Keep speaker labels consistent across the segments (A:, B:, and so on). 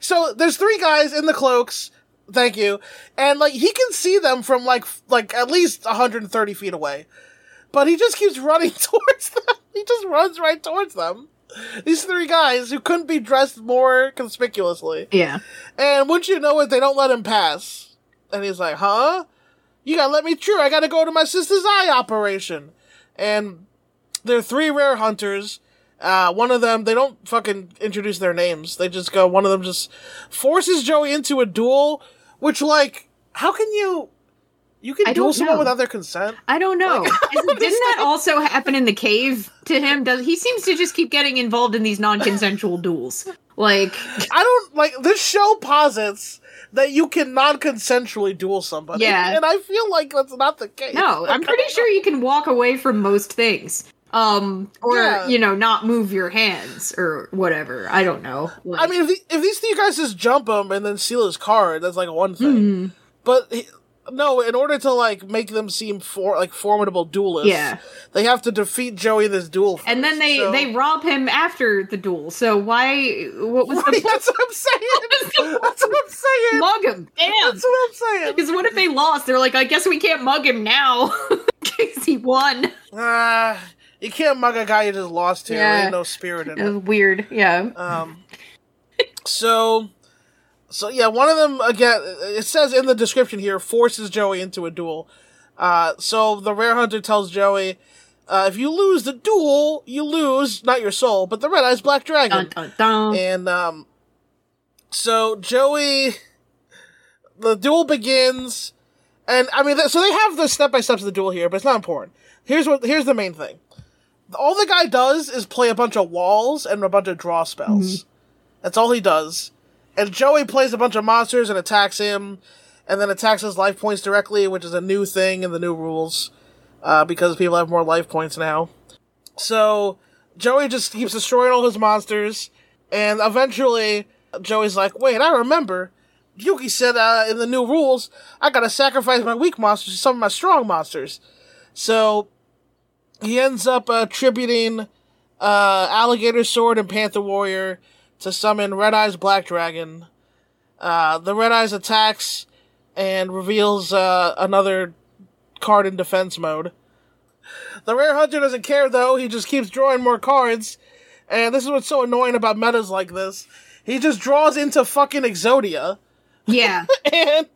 A: So there's three guys in the cloaks. Thank you. And like he can see them from like like at least 130 feet away. But he just keeps running towards them. He just runs right towards them. These three guys who couldn't be dressed more conspicuously.
B: Yeah.
A: And wouldn't you know it, they don't let him pass. And he's like, huh? You gotta let me through. I gotta go to my sister's eye operation. And they're three rare hunters. Uh, one of them, they don't fucking introduce their names. They just go, one of them just forces Joey into a duel, which, like, how can you. You can
B: I
A: duel someone
B: know.
A: without their consent?
B: I don't know.
A: Like,
B: Isn't- Didn't that also happen in the cave to him? Does he seems to just keep getting involved in these non-consensual duels? Like,
A: I don't like this show posits that you can non-consensually duel somebody.
B: Yeah.
A: and I feel like that's not the case.
B: no, I'm pretty sure you can walk away from most things. Um, or
A: Yeah.
B: you know, not move your hands or whatever. I don't know.
A: I mean, if, the, if these three guys just jump him and then steal his card, that's like one thing.
B: Mhm.
A: But he, no, in order to like make them seem for like formidable duelists,
B: Yeah.
A: they have to defeat Joey in this duel.
B: and then they
A: so-
B: they rob him after the duel. So why? What was the
A: that's what I'm saying. That's what I'm saying.
B: mug him? Damn.
A: That's what I'm saying.
B: Because what if they lost? They're like, I guess we can't mug him now because he won.
A: Ah, you can't mug a guy you just lost to.
B: Yeah.
A: There ain't no spirit in
B: It
A: it.
B: was weird. Yeah.
A: Um, so, so yeah, one of them again. It says in the description here forces Joey into a duel. Uh, so the rare hunter tells Joey, uh, if you lose the duel, you lose not your soul, but the red eyes black dragon.
B: Dun, dun, dun.
A: And um, so Joey, the duel begins, and I mean, so they have the step by steps of the duel here, but it's not important. Here's what here's the main thing. All the guy does is play a bunch of walls and a bunch of draw spells. That's all he does. And Joey plays a bunch of monsters and attacks him, and then attacks his life points directly, which is a new thing in the new rules, uh, because people have more life points now. So Joey just keeps destroying all his monsters, and eventually Joey's like, "Wait, I remember. Yugi said uh, in the new rules I gotta sacrifice my weak monsters to some of my strong monsters." So he ends up uh, attributing uh, Alligator Sword and Panther Warrior to summon Red Eyes Black Dragon. Uh, the Red Eyes attacks and reveals uh, another card in defense mode. The Rare Hunter doesn't care though, he just keeps drawing more cards. And this is what's so annoying about metas like this. He just draws into fucking Exodia
B: Yeah.
A: and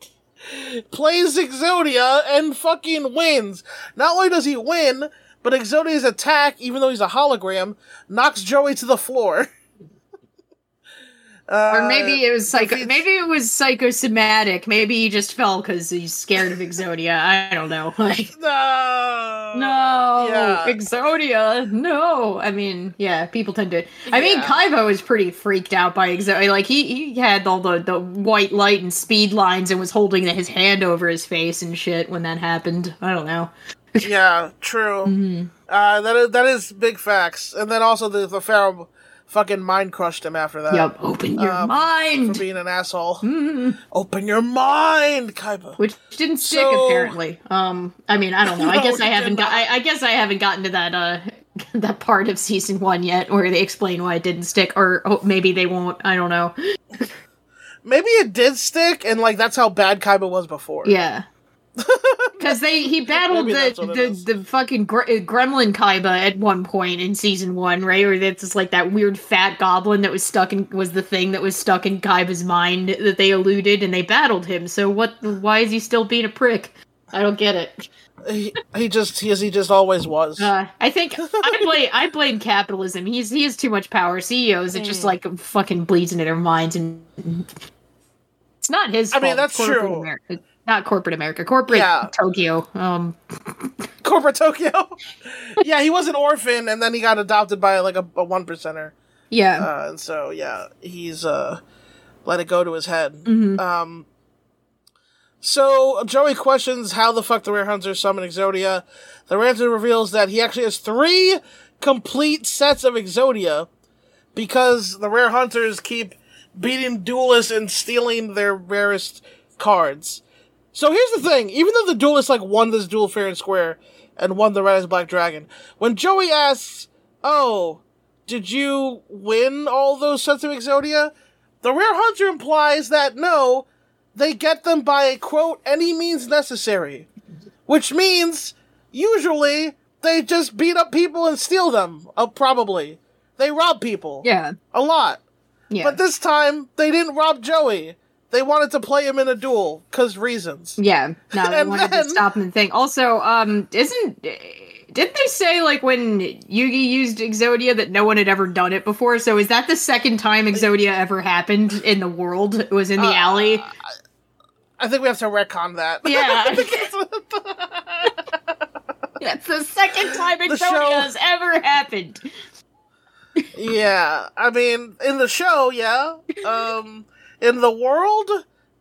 A: plays Exodia and fucking wins. Not only does he win, but Exodia's attack, even though he's a hologram, knocks Joey to the floor.
B: Uh, or maybe it was psycho. Maybe it was psychosomatic. Maybe he just fell because he's scared of Exodia. I don't know. Like,
A: No.
B: no,
A: Yeah.
B: Exodia. No. I mean, yeah, people tend to. I mean,
A: Yeah.
B: Kaiba was pretty freaked out by Exodia. Like, he he had all the the white light and speed lines and was holding his hand over his face and shit when that happened. I don't know.
A: Yeah, true.
B: Mhm.
A: Uh, that is that is big facts. And then also the the Pharaoh fucking mind crushed him after that.
B: Yep. Open your
A: um, For
B: mind.
A: being an asshole.
B: Mhm.
A: Open your mind, Kaiba.
B: Which didn't stick
A: So-
B: apparently. Um, I mean, I don't know. I
A: No,
B: guess I haven't got. I, I guess I haven't gotten to that uh that part of season one yet, where they explain why it didn't stick, or oh, maybe they won't. I don't know.
A: Maybe it did stick, and like that's how bad Kaiba was before.
B: Yeah. Because they he battled the
A: it
B: the, the fucking gre- gremlin Kaiba at one point in season one, right? Or that's just like that weird fat goblin that was stuck in was the thing that was stuck in Kaiba's mind that they eluded, and they battled him. So what? Why is he still being a prick? I don't get it.
A: He, he just he, he just always was.
B: Uh, I think I blame I blame capitalism. He's he has too much power. CEOs are
A: Hmm.
B: just like fucking bleeds into their minds, and it's not his.
A: I mean, that's true.
B: America, not corporate America, corporate
A: Yeah.
B: Tokyo. Um,
A: Corporate Tokyo. yeah, he was an orphan, and then he got adopted by like a, a one percenter.
B: yeah,
A: Uh, and so yeah, he's uh let it go to his head.
B: Mhm.
A: Um So Joey questions how the fuck the rare hunter summon Exodia. The rare hunter reveals that he actually has three complete sets of Exodia because the rare hunters keep beating duelists and stealing their rarest cards. So here's the thing, even though the duelists like won this duel fair and square and won the Red Eyes Black Dragon, when Joey asks, Oh, did you win all those sets of Exodia? the Rare Hunter implies that no, they get them by a quote any means necessary, which means usually they just beat up people and steal them. Uh, probably they rob people.
B: Yeah.
A: a lot.
B: Yeah.
A: But this time they didn't rob Joey. They wanted to play him in a duel cause reasons.
B: Yeah, no, they
A: And
B: wanted
A: then-
B: to stop him and think. Also, um, isn't didn't they say like when Yugi used Exodia that no one had ever done it before? So is that the second time Exodia ever happened in the world? It was in the
A: Uh,
B: alley.
A: I think we have to retcon that.
B: Yeah. That's the second time Exodia
A: show-
B: has ever happened.
A: yeah. I mean, in the show, yeah. Um, in the world,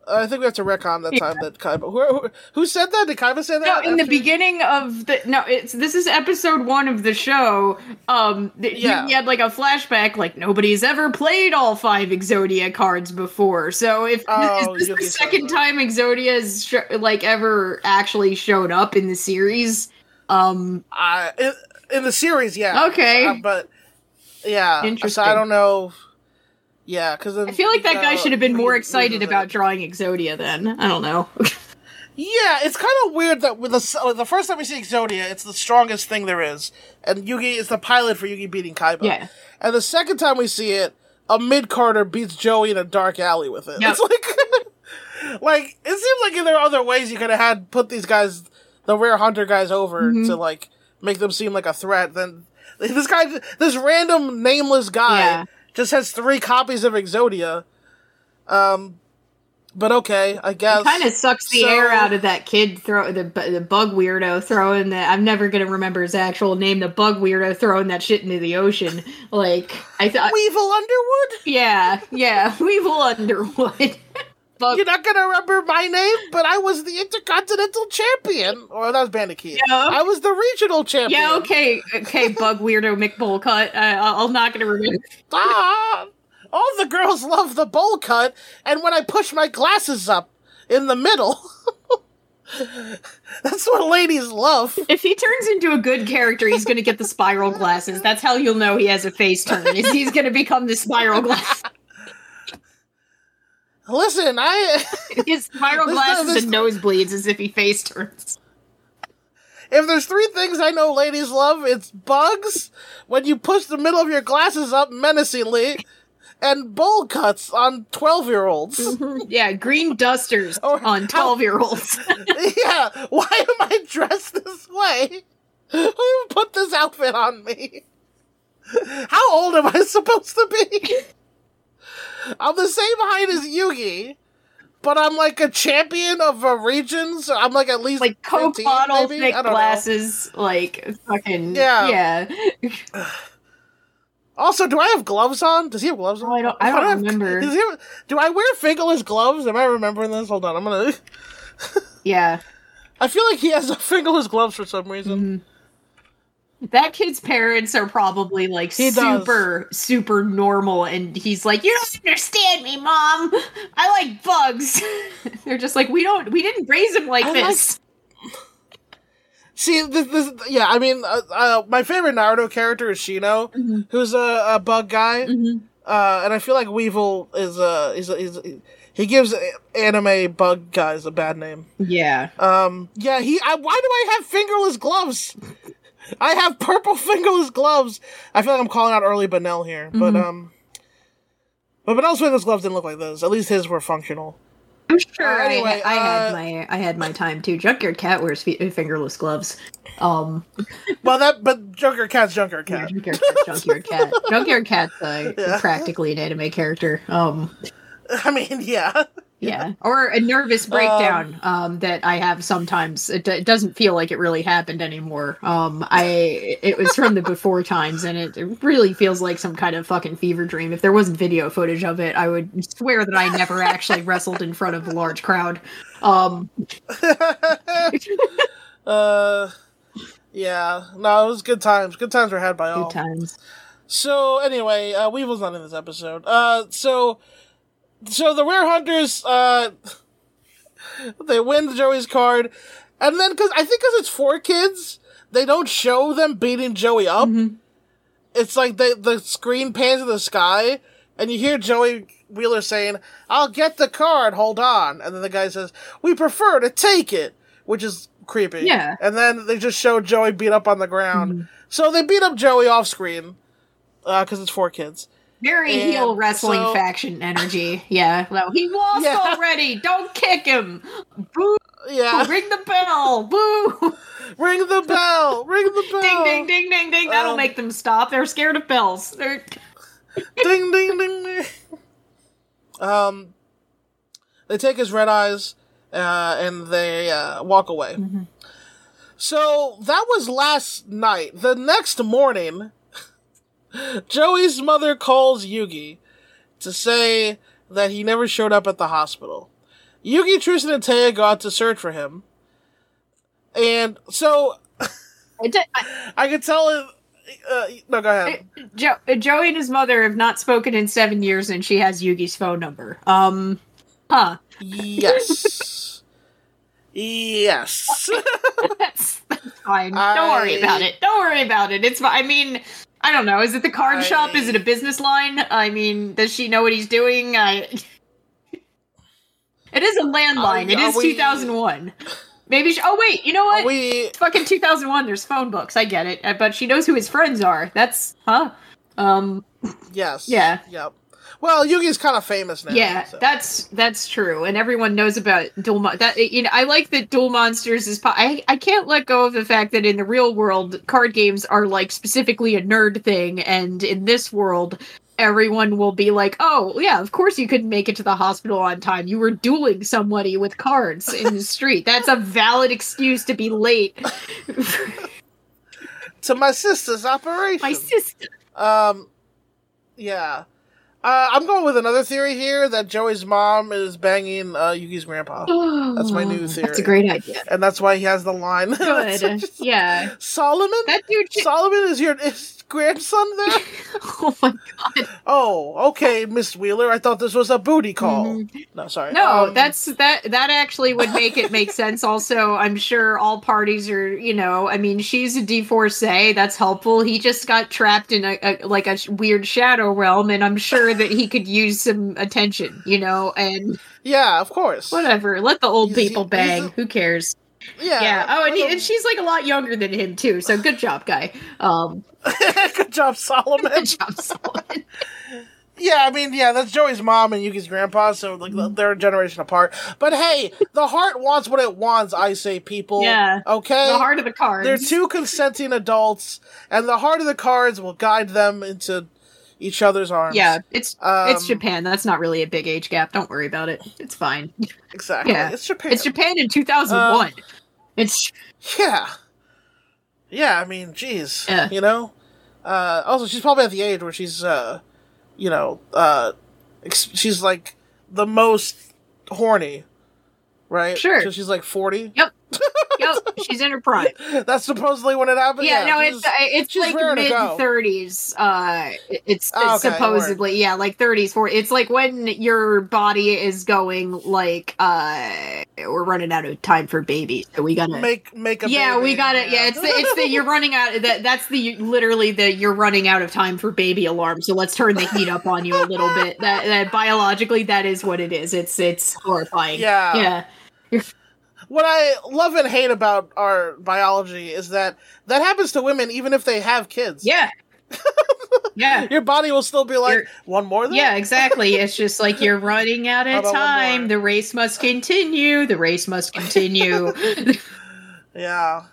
A: I think we have to retcon that time that Kaiba. Who, who, who said that? Did Kaiba say that?
B: No, in the beginning of the no, it's this is episode one of the show. Um, th-
A: Yeah.
B: you, you had like a flashback, like nobody's ever played all five Exodia cards before. So if
A: Oh,
B: is this the second time Exodia's sh- like ever actually showed up in the series? Um,
A: Uh, in, in the series, yeah.
B: Okay.
A: Uh, but yeah,
B: Interesting.
A: So I don't know. Yeah, because
B: I feel like that guy should have been more excited about drawing Exodia. Then I don't know.
A: Yeah, it's kind of weird that with the s- uh, the first time we see Exodia, it's the strongest thing there is, and Yugi is the pilot for Yugi beating Kaiba.
B: Yeah.
A: And the second time we see it, a mid carder beats Joey in a dark alley with it.
B: Yep.
A: It's like, like it seems like there are other ways you could have had put these guys, the rare hunter guys, over
B: Mm-hmm.
A: to like make them seem like a threat. Then this guy, this random nameless guy,
B: Yeah.
A: Just has three copies of Exodia. Um, but okay, I guess.
B: kind of sucks the
A: So-
B: air out of that kid throw the the bug weirdo throwing that I'm never gonna remember his actual name the bug weirdo throwing that shit into the ocean like I thought
A: Weevil Underwood.
B: yeah yeah Weevil Underwood
A: You're not gonna remember my name, but I was the Intercontinental Champion. Or that was Bandicooty.
B: Yeah.
A: I was the Regional Champion.
B: yeah okay okay bug weirdo McBullcut uh, I'm not gonna remember
A: Ah, all the girls love the bowl cut, and when I push my glasses up in the middle, that's what ladies love.
B: if he turns into a good character he's gonna get the spiral glasses that's how you'll know he has a face turn is he's gonna become the spiral glass
A: Listen, I
B: his spiral glasses
A: this-
B: and nosebleeds as if he face turns
A: if there's three things I know ladies love, it's bugs when you push the middle of your glasses up menacingly, and bowl cuts on twelve year olds.
B: Yeah, green dusters on 12 year olds.
A: yeah, why am I dressed this way? Who put this outfit on me? How old am I supposed to be? I'm the same height as Yugi, but I'm like a champion of a region, so I'm like at least
B: like Coke
A: 15,
B: bottle
A: maybe?
B: thick
A: don't know.
B: glasses. Like, fucking.
A: Yeah.
B: Yeah.
A: Also, do I have gloves on? Does he have gloves on?
B: Oh, I don't- I don't
A: have-
B: remember.
A: does he have- do I wear fingerless gloves? Am I remembering this? Hold on, I'm gonna.
B: Yeah.
A: I feel like he has fingerless gloves for some reason.
B: Mm-hmm. That kid's parents are probably like
A: He does.
B: super, super normal. And he's like, You don't understand me, mom. I like bugs. They're just like, We don't, we didn't raise him like
A: I like-
B: this.
A: See, this, this, yeah, I mean, uh, uh, my favorite Naruto character is Shino,
B: Mm-hmm.
A: who's a, a bug guy, uh, and I feel like Weevil is uh, is, is he gives anime bug guys a bad name.
B: Yeah.
A: Um, yeah, he. I, why do I have fingerless gloves? I have purple fingerless gloves. I feel like I'm calling out early Benel here, but
B: Mm-hmm.
A: um, but Benel's fingerless gloves didn't look like this. At least his were functional.
B: I'm sure
A: Uh, anyway,
B: I, I had
A: uh,
B: my I had my time too. Junkyard Cat wears fi- fingerless gloves. Um,
A: Well, that but Junkyard Cat's Junker Cat.
B: Junkyard Cat, Junkyard Cat, Junkyard Cat's uh,
A: Yeah.
B: practically an anime character. Um,
A: I mean, yeah.
B: Yeah, or a nervous breakdown um, that I have sometimes. It, d- it doesn't feel like it really happened anymore. Um, I it was from the before times, and it, it really feels like some kind of fucking fever dream. If there wasn't video footage of it, I would swear that I never actually wrestled in front of a large crowd. Um,
A: Uh, yeah. No, it was good times. Good times were had by all.
B: good times.
A: So anyway, uh, Weevil's not in this episode. Uh, so, so the Rare Hunters, uh, they win Joey's card, and then because I think because it's 4Kids, they don't show them beating Joey up. Mm-hmm. It's like they, the screen pans to the sky, and you hear Joey Wheeler saying, "I'll get the card. Hold on," and then the guy says, "We prefer to take it," which is creepy.
B: Yeah.
A: And then they just show Joey beat up on the ground. Mm-hmm. So they beat up Joey off screen uh, because it's 4Kids.
B: Very
A: And
B: heel wrestling
A: so-
B: faction energy. Yeah. Well, he lost
A: Yeah.
B: already. Don't kick him. Boo.
A: Yeah.
B: Ring the bell. Boo.
A: Ring the bell. Ring the bell.
B: ding, ding, ding, ding, ding. That'll
A: Um,
B: make them stop. They're scared of bells. They're...
A: ding ding ding ding. Um, they take his red eyes, uh, and they uh, walk away. So that was last night. The next morning, Joey's mother calls Yugi to say that he never showed up at the hospital. Yugi, Tristan, and Téa go out to search for him, and so
B: I did- I-
A: I could tell. It, uh, no, go ahead.
B: Jo- Joey and his mother have not spoken in seven years, and she has Yugi's phone number. Um, huh?
A: Yes. yes.
B: That's, that's fine. Don't worry about it. Don't worry about it. It's. I mean, I don't know. Is it the card
A: I-
B: shop? Is it a business line? I mean, does she know what he's doing? I. It is a landline. It is
A: we-
B: 2001. Maybe. She, oh wait, you know what?
A: we
B: It's fucking 2001. There's phone books. I get it, uh, but she knows who his friends are. That's huh? Um.
A: yes.
B: Yeah.
A: Yep. Well, Yugi's kind of famous now.
B: Yeah,
A: so.
B: that's that's true, and everyone knows about duel. Mon- that you know, I like that duel monsters is. Po- I I can't let go of the fact that in the real world, card games are like specifically a nerd thing, and in this world, everyone will be like, "Oh yeah, of course you couldn't make it to the hospital on time. You were dueling somebody with cards in the street. That's a valid excuse to be late."
A: to my sister's operation.
B: My sister.
A: Um, yeah. Uh, I'm going with another theory here that Joey's mom is banging uh, Yugi's grandpa, That's my new theory.
B: That's a great idea.
A: and that's why he has the line.
B: Good. yeah.
A: Solomon.
B: That dude.
A: Solomon is your is grandson there?
B: Oh my god.
A: oh, okay, Miss Wheeler. I thought this was a booty call.
B: Mhm.
A: No, sorry.
B: No,
A: Um,
B: that's that that actually would make it make sense also. I'm sure all parties are, you know, I mean, she's a divorcee, that's helpful. He just got trapped in a, a like a sh- weird shadow realm and I'm sure that he could use some attention, you know, and
A: yeah, of course.
B: whatever. Let the old
A: He's-
B: people bang.
A: a-
B: Who cares?
A: Yeah.
B: Yeah. Oh, and, he, and she's like a lot younger than him too. So good job, guy. Um
A: Good job, Solomon.
B: good job, Solomon.
A: Yeah, I mean, yeah, that's Joey's mom and Yugi's grandpa, so like
B: Mm-hmm.
A: they're a generation apart. But hey, the heart wants what it wants. I say, people.
B: Yeah.
A: Okay.
B: The heart of the cards.
A: They're two consenting adults, and the heart of the cards will guide them into each other's arms.
B: Yeah, it's it's
A: Um,
B: Japan. That's not really a big age gap. Don't worry about it. It's fine.
A: exactly.
B: Yeah.
A: It's Japan.
B: It's Japan in 2001. it's
A: Yeah. Yeah, I mean, jeez.
B: Yeah.
A: You know? Uh, also, she's probably at the age where she's, uh, you know, uh, ex- she's like the most horny, right?
B: Sure.
A: So she's like 40.
B: Yep. she's in her prime.
A: That's supposedly when it happened.
B: Yeah, no,
A: she's-
B: it's uh, it's like mid thirties. Uh, it's,
A: Oh,
B: it's
A: okay,
B: supposedly yeah, like thirties. For it's like when your body is going like uh, we're running out of time for babies, so we gotta.
A: make make a
B: yeah, we
A: baby.
B: got it. Yeah, it's the it's the you're running out. That that's the literally the you're running out of time for baby alarm. So let's turn the heat up on you a little bit. That that biologically that is what it is. It's it's horrifying.
A: Yeah.
B: yeah.
A: What I love and hate about our biology is that that happens to women even if they have kids.
B: Yeah. yeah.
A: Your body will still be like,
B: You're-
A: one more then?
B: Yeah, exactly. It's just like you're running out of time. The race must continue. The race must continue.
A: Yeah.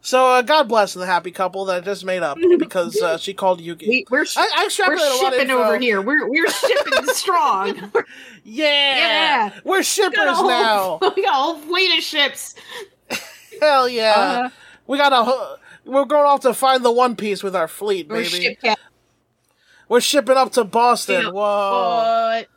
A: So uh, God bless the happy couple that just made up because uh, she called Yugi.
B: we, we're sh-
A: I, I
B: we're shipping over here. We're we're shipping strong.
A: Yeah.
B: Yeah.
A: We're
B: We
A: shippers
B: whole-
A: now.
B: We got a whole fleet of ships.
A: Hell yeah.
B: Uh,
A: we got a. We're going off to find the One Piece with our fleet,
B: we're
A: baby.
B: ship.
A: We're shipping up to Boston. Whoa.
B: What?